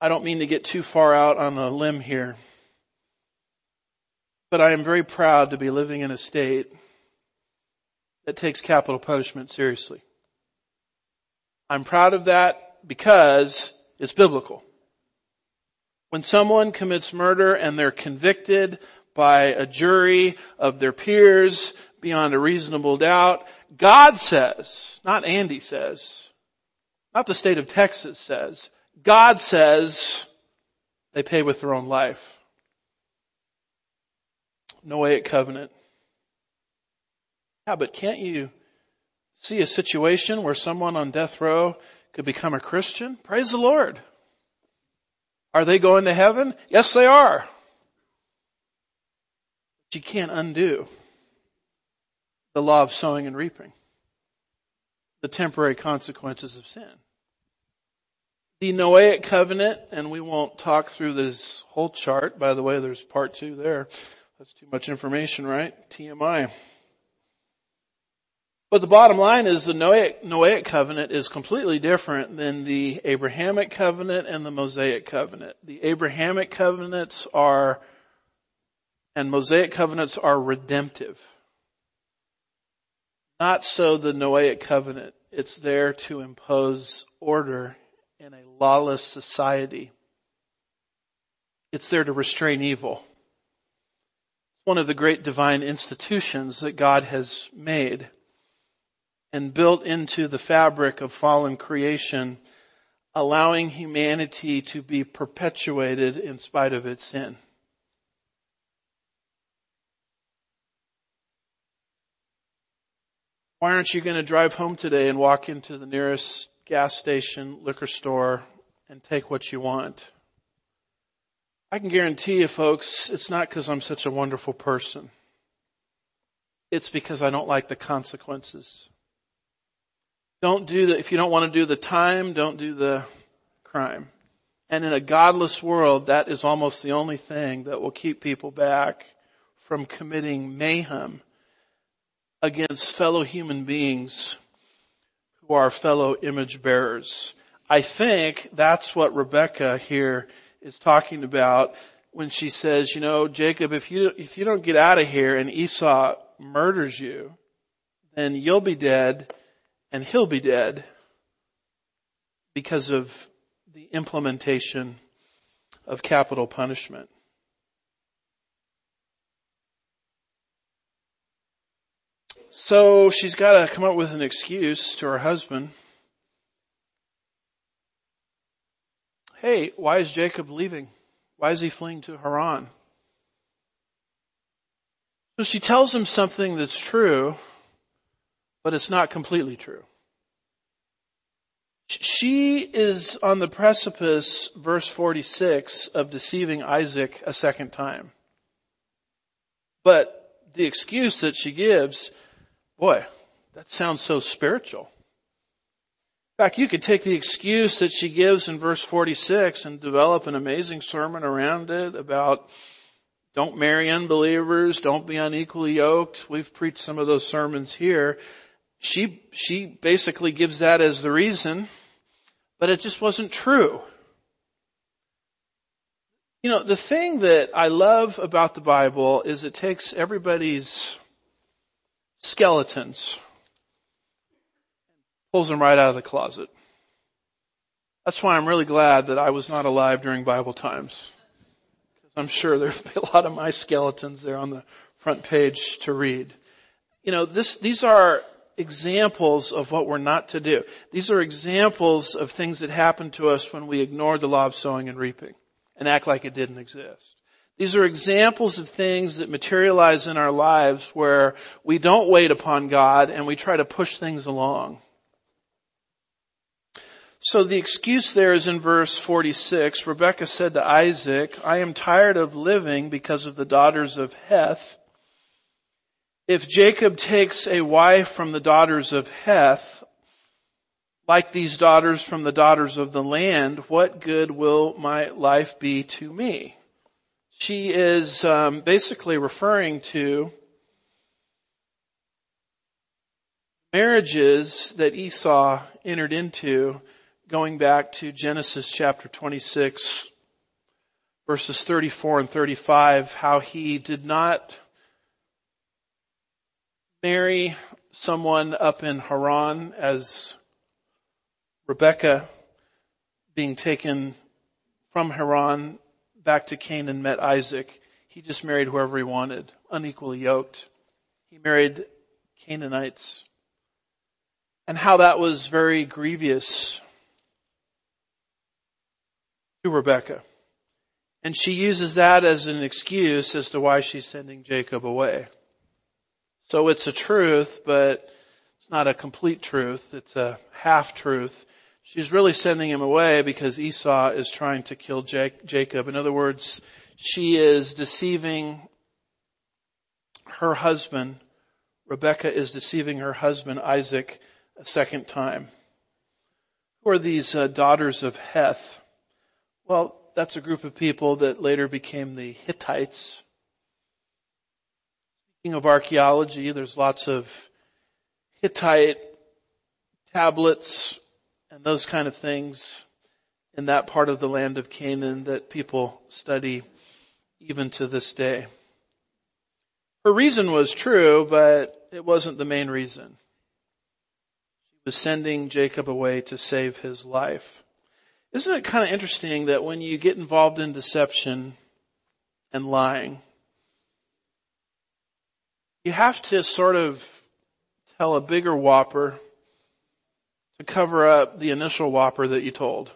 I don't mean to get too far out on a limb here, but I am very proud to be living in a state that takes capital punishment seriously. I'm proud of that because it's biblical. When someone commits murder and they're convicted by a jury of their peers beyond a reasonable doubt, God says, not Andy says, not the state of Texas says, God says they pay with their own life. Noahic covenant. Yeah, but can't you see a situation where someone on death row could become a Christian? Praise the Lord. Are they going to heaven? Yes, they are. But you can't undo the law of sowing and reaping, the temporary consequences of sin. The Noahic covenant, and we won't talk through this whole chart. By the way, there's part two there. That's too much information, right? TMI. But the bottom line is the Noahic, Noahic covenant is completely different than the Abrahamic covenant and the Mosaic covenant. The Abrahamic covenants are, and Mosaic covenants are redemptive. Not so the Noahic covenant. It's there to impose order in a lawless society. It's there to restrain evil. One of the great divine institutions that God has made and built into the fabric of fallen creation, allowing humanity to be perpetuated in spite of its sin. Why aren't you going to drive home today and walk into the nearest gas station, liquor store, and take what you want? I can guarantee you folks, it's not because I'm such a wonderful person. It's because I don't like the consequences. Don't do the, if you don't want to do the time, don't do the crime. And in a godless world, that is almost the only thing that will keep people back from committing mayhem against fellow human beings who are fellow image bearers. I think that's what Rebecca here is talking about when she says, you know, Jacob, if you, if you don't get out of here and Esau murders you, then you'll be dead and he'll be dead because of the implementation of capital punishment. So she's got to come up with an excuse to her husband. Hey, why is Jacob leaving? Why is he fleeing to Haran? So she tells him something that's true, but it's not completely true. She is on the precipice, verse 46, of deceiving Isaac a second time. But the excuse that she gives, boy, that sounds so spiritual. In fact, you could take the excuse that she gives in verse 46 and develop an amazing sermon around it about don't marry unbelievers, don't be unequally yoked. We've preached some of those sermons here she, she basically gives that as the reason, but it just wasn't true. You know, the thing that I love about the Bible is it takes everybody's skeletons, pulls them right out of the closet. That's why I'm really glad that I was not alive during Bible times. I'm sure there'd be a lot of my skeletons there on the front page to read. You know, this, these are examples of what we're not to do. These are examples of things that happen to us when we ignore the law of sowing and reaping and act like it didn't exist. These are examples of things that materialize in our lives where we don't wait upon God and we try to push things along. So the excuse there is in verse 46. Rebecca said to Isaac, I am tired of living because of the daughters of Heth. If Jacob takes a wife from the daughters of Heth, like these daughters from the daughters of the land, what good will my life be to me? She is um, basically referring to marriages that Esau entered into going back to Genesis chapter 26 verses 34 and 35, how he did not marry someone up in Haran as Rebecca being taken from Haran back to Canaan met Isaac. He just married whoever he wanted, unequally yoked. He married Canaanites. And how that was very grievous to Rebecca. And she uses that as an excuse as to why she's sending Jacob away. So it's a truth, but it's not a complete truth. It's a half truth. She's really sending him away because Esau is trying to kill Jacob. In other words, she is deceiving her husband. Rebecca is deceiving her husband Isaac a second time. Who are these uh, daughters of Heth? Well, that's a group of people that later became the Hittites. Speaking of archaeology, there's lots of Hittite tablets and those kind of things in that part of the land of Canaan that people study even to this day. Her reason was true, but it wasn't the main reason. She was sending Jacob away to save his life. Isn't it kind of interesting that when you get involved in deception and lying, you have to sort of tell a bigger whopper to cover up the initial whopper that you told.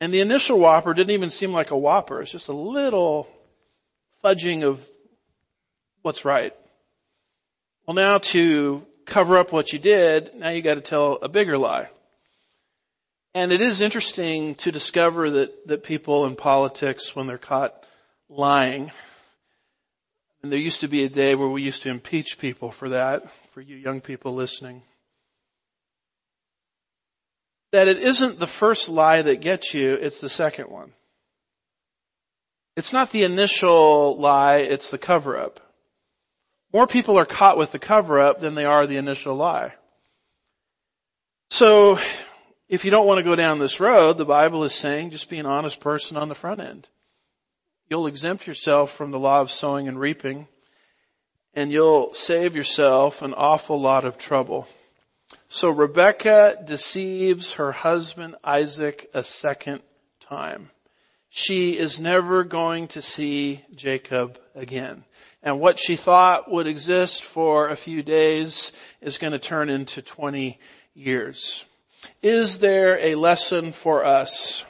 And the initial whopper didn't even seem like a whopper. It's just a little fudging of what's right. Well now to cover up what you did, now you gotta tell a bigger lie. And it is interesting to discover that, that people in politics, when they're caught lying, and there used to be a day where we used to impeach people for that, for you young people listening, that it isn't the first lie that gets you, it's the second one. It's not the initial lie, it's the cover up. More people are caught with the cover up than they are the initial lie. So if you don't want to go down this road, the Bible is saying just be an honest person on the front end. You'll exempt yourself from the law of sowing and reaping and you'll save yourself an awful lot of trouble. So Rebecca deceives her husband Isaac a second time. She is never going to see Jacob again. And what she thought would exist for a few days is going to turn into 20 years. Is there a lesson for us?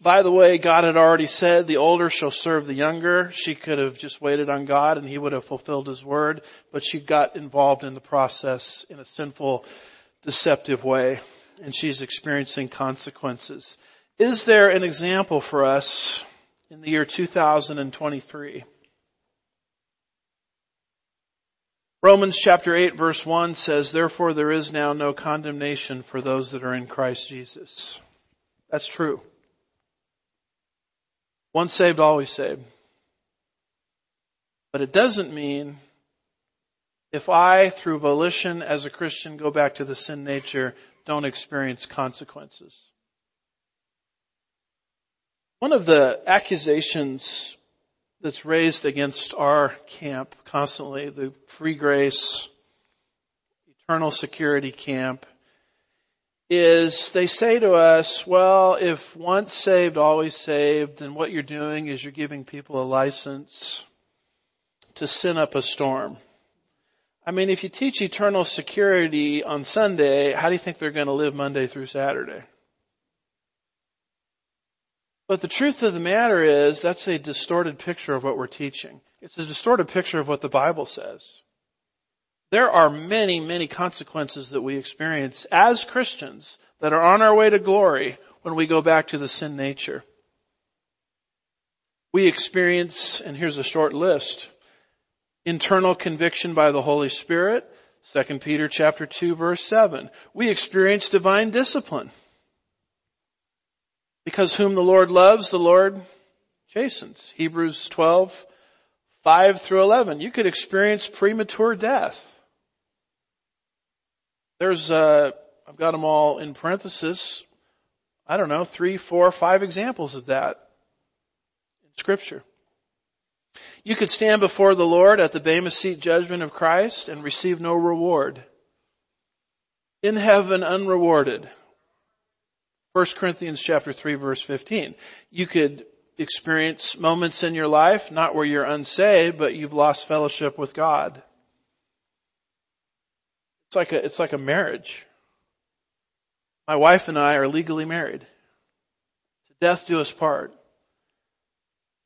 By the way, God had already said the older shall serve the younger. She could have just waited on God and he would have fulfilled his word, but she got involved in the process in a sinful, deceptive way and she's experiencing consequences. Is there an example for us in the year 2023? Romans chapter 8 verse 1 says, therefore there is now no condemnation for those that are in Christ Jesus. That's true. Once saved, always saved. But it doesn't mean if I, through volition as a Christian, go back to the sin nature, don't experience consequences. One of the accusations that's raised against our camp constantly, the free grace, eternal security camp, is they say to us, well, if once saved, always saved, then what you're doing is you're giving people a license to sin up a storm. I mean, if you teach eternal security on Sunday, how do you think they're going to live Monday through Saturday? But the truth of the matter is, that's a distorted picture of what we're teaching. It's a distorted picture of what the Bible says. There are many, many consequences that we experience as Christians that are on our way to glory when we go back to the sin nature. We experience, and here's a short list, internal conviction by the Holy Spirit, 2 Peter chapter 2 verse 7. We experience divine discipline. Because whom the Lord loves, the Lord chastens. Hebrews 12, 5 through 11. You could experience premature death. There's, uh, I've got them all in parenthesis. I don't know, three, four, five examples of that in scripture. You could stand before the Lord at the Bema Seat judgment of Christ and receive no reward. In heaven unrewarded. 1 Corinthians chapter 3 verse 15. You could experience moments in your life, not where you're unsaved, but you've lost fellowship with God. It's like a, it's like a marriage. My wife and I are legally married. To death do us part.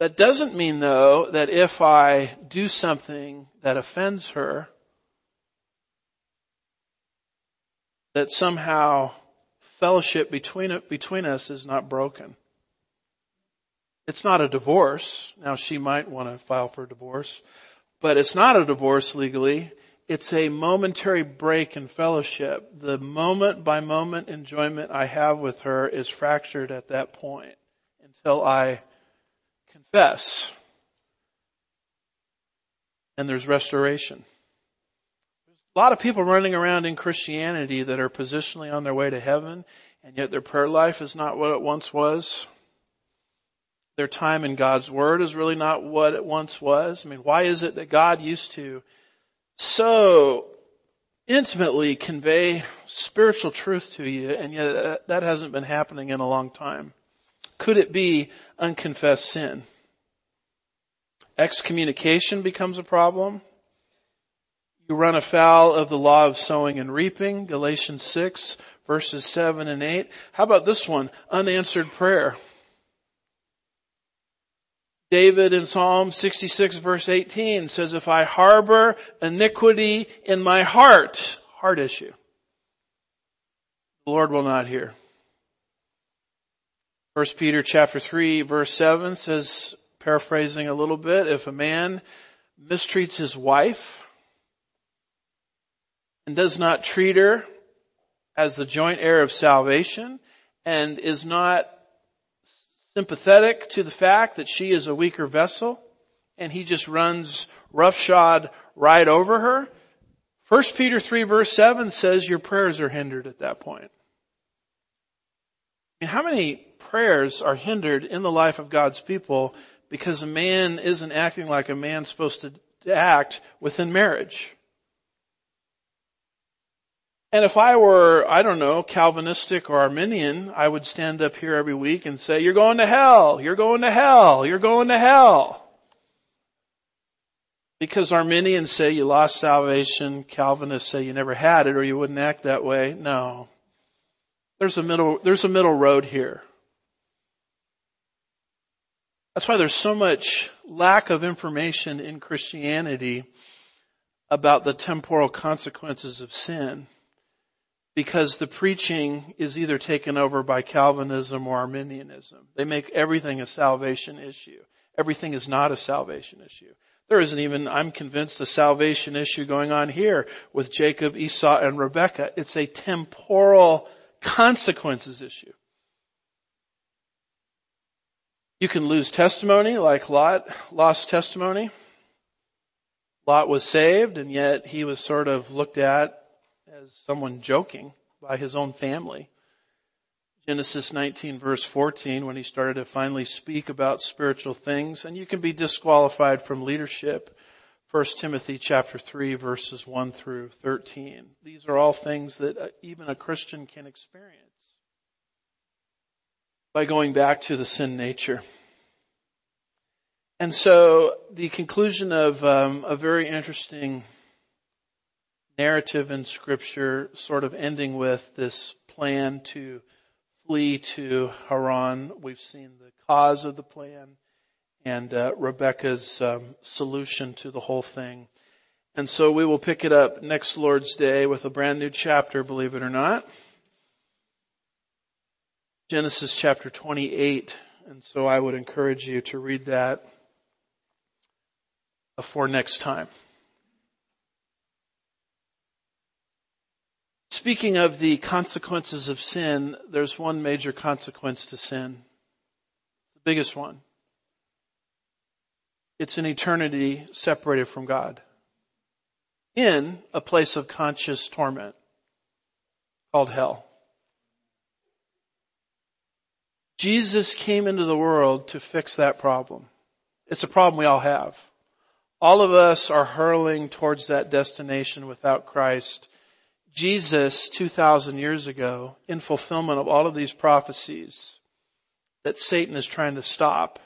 That doesn't mean though that if I do something that offends her, that somehow fellowship between, between us is not broken. It's not a divorce. Now she might want to file for divorce, but it's not a divorce legally. It's a momentary break in fellowship. The moment by moment enjoyment I have with her is fractured at that point until I confess. And there's restoration. A lot of people running around in Christianity that are positionally on their way to heaven, and yet their prayer life is not what it once was. Their time in God's Word is really not what it once was. I mean, why is it that God used to so intimately convey spiritual truth to you, and yet that hasn't been happening in a long time? Could it be unconfessed sin? Excommunication becomes a problem. You run afoul of the law of sowing and reaping, Galatians 6 verses 7 and 8. How about this one? Unanswered prayer. David in Psalm 66 verse 18 says, if I harbor iniquity in my heart, heart issue, the Lord will not hear. 1 Peter chapter 3 verse 7 says, paraphrasing a little bit, if a man mistreats his wife, and does not treat her as the joint heir of salvation and is not sympathetic to the fact that she is a weaker vessel and he just runs roughshod right over her. 1 Peter 3 verse 7 says your prayers are hindered at that point. I mean, how many prayers are hindered in the life of God's people because a man isn't acting like a man's supposed to act within marriage? And if I were, I don't know, Calvinistic or Arminian, I would stand up here every week and say, you're going to hell, you're going to hell, you're going to hell. Because Arminians say you lost salvation, Calvinists say you never had it or you wouldn't act that way. No. There's a middle, there's a middle road here. That's why there's so much lack of information in Christianity about the temporal consequences of sin because the preaching is either taken over by Calvinism or Arminianism. They make everything a salvation issue. Everything is not a salvation issue. There isn't even, I'm convinced, a salvation issue going on here with Jacob, Esau, and Rebekah. It's a temporal consequences issue. You can lose testimony like Lot lost testimony. Lot was saved and yet he was sort of looked at as someone joking by his own family. Genesis 19 verse 14 when he started to finally speak about spiritual things and you can be disqualified from leadership. 1 Timothy chapter 3 verses 1 through 13. These are all things that uh, even a Christian can experience by going back to the sin nature. And so the conclusion of um, a very interesting narrative in scripture sort of ending with this plan to flee to Haran. We've seen the cause of the plan and uh, Rebecca's um, solution to the whole thing. And so we will pick it up next Lord's Day with a brand new chapter, believe it or not. Genesis chapter 28. And so I would encourage you to read that for next time. Speaking of the consequences of sin, there's one major consequence to sin. It's The biggest one. It's an eternity separated from God. In a place of conscious torment called hell. Jesus came into the world to fix that problem. It's a problem we all have. All of us are hurling towards that destination without Christ. Jesus, 2,000 years ago, in fulfillment of all of these prophecies that Satan is trying to stop,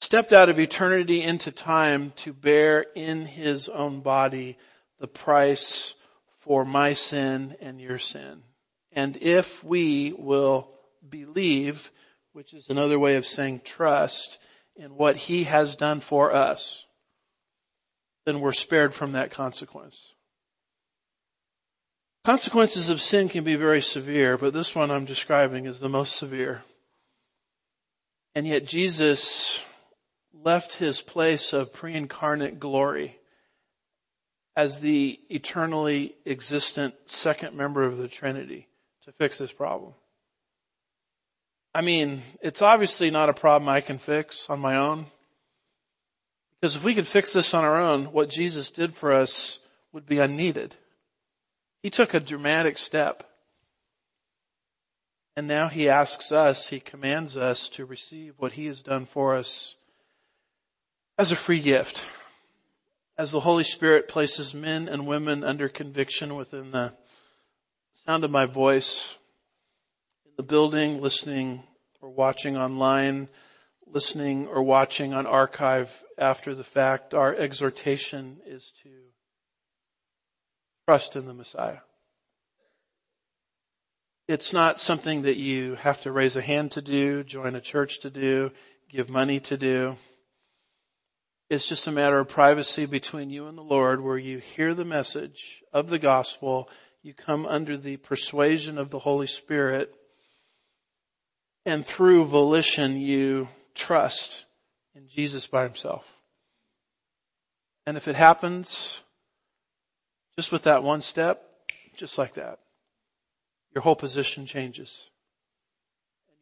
stepped out of eternity into time to bear in his own body the price for my sin and your sin. And if we will believe, which is another way of saying trust in what he has done for us, then we're spared from that consequence. Consequences of sin can be very severe, but this one I'm describing is the most severe. And yet Jesus left his place of pre-incarnate glory as the eternally existent second member of the Trinity to fix this problem. I mean, it's obviously not a problem I can fix on my own. Because if we could fix this on our own, what Jesus did for us would be unneeded. He took a dramatic step. And now he asks us, he commands us to receive what he has done for us as a free gift. As the Holy Spirit places men and women under conviction within the sound of my voice, in the building, listening or watching online, listening or watching on archive after the fact, our exhortation is to trust in the Messiah. It's not something that you have to raise a hand to do, join a church to do, give money to do. It's just a matter of privacy between you and the Lord where you hear the message of the gospel, you come under the persuasion of the Holy Spirit, and through volition you trust in Jesus by himself. And if it happens just with that one step, just like that, your whole position changes.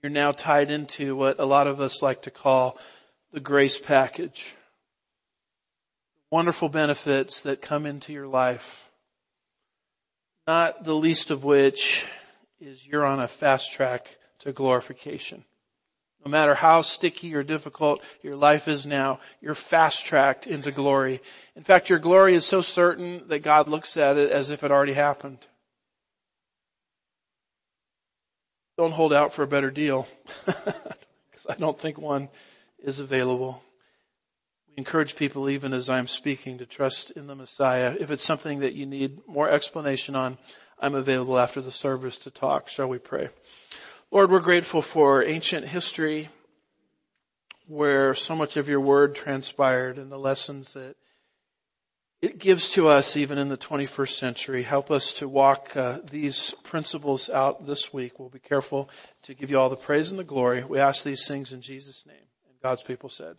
You're now tied into what a lot of us like to call the grace package. Wonderful benefits that come into your life. Not the least of which is you're on a fast track to glorification. No matter how sticky or difficult your life is now, you're fast tracked into glory. In fact, your glory is so certain that God looks at it as if it already happened. Don't hold out for a better deal, [laughs] because I don't think one is available. We encourage people, even as I'm speaking, to trust in the Messiah. If it's something that you need more explanation on, I'm available after the service to talk. Shall we pray? Lord, we're grateful for ancient history where so much of your word transpired and the lessons that it gives to us even in the 21st century. Help us to walk uh, these principles out this week. We'll be careful to give you all the praise and the glory. We ask these things in Jesus' name. And God's people said.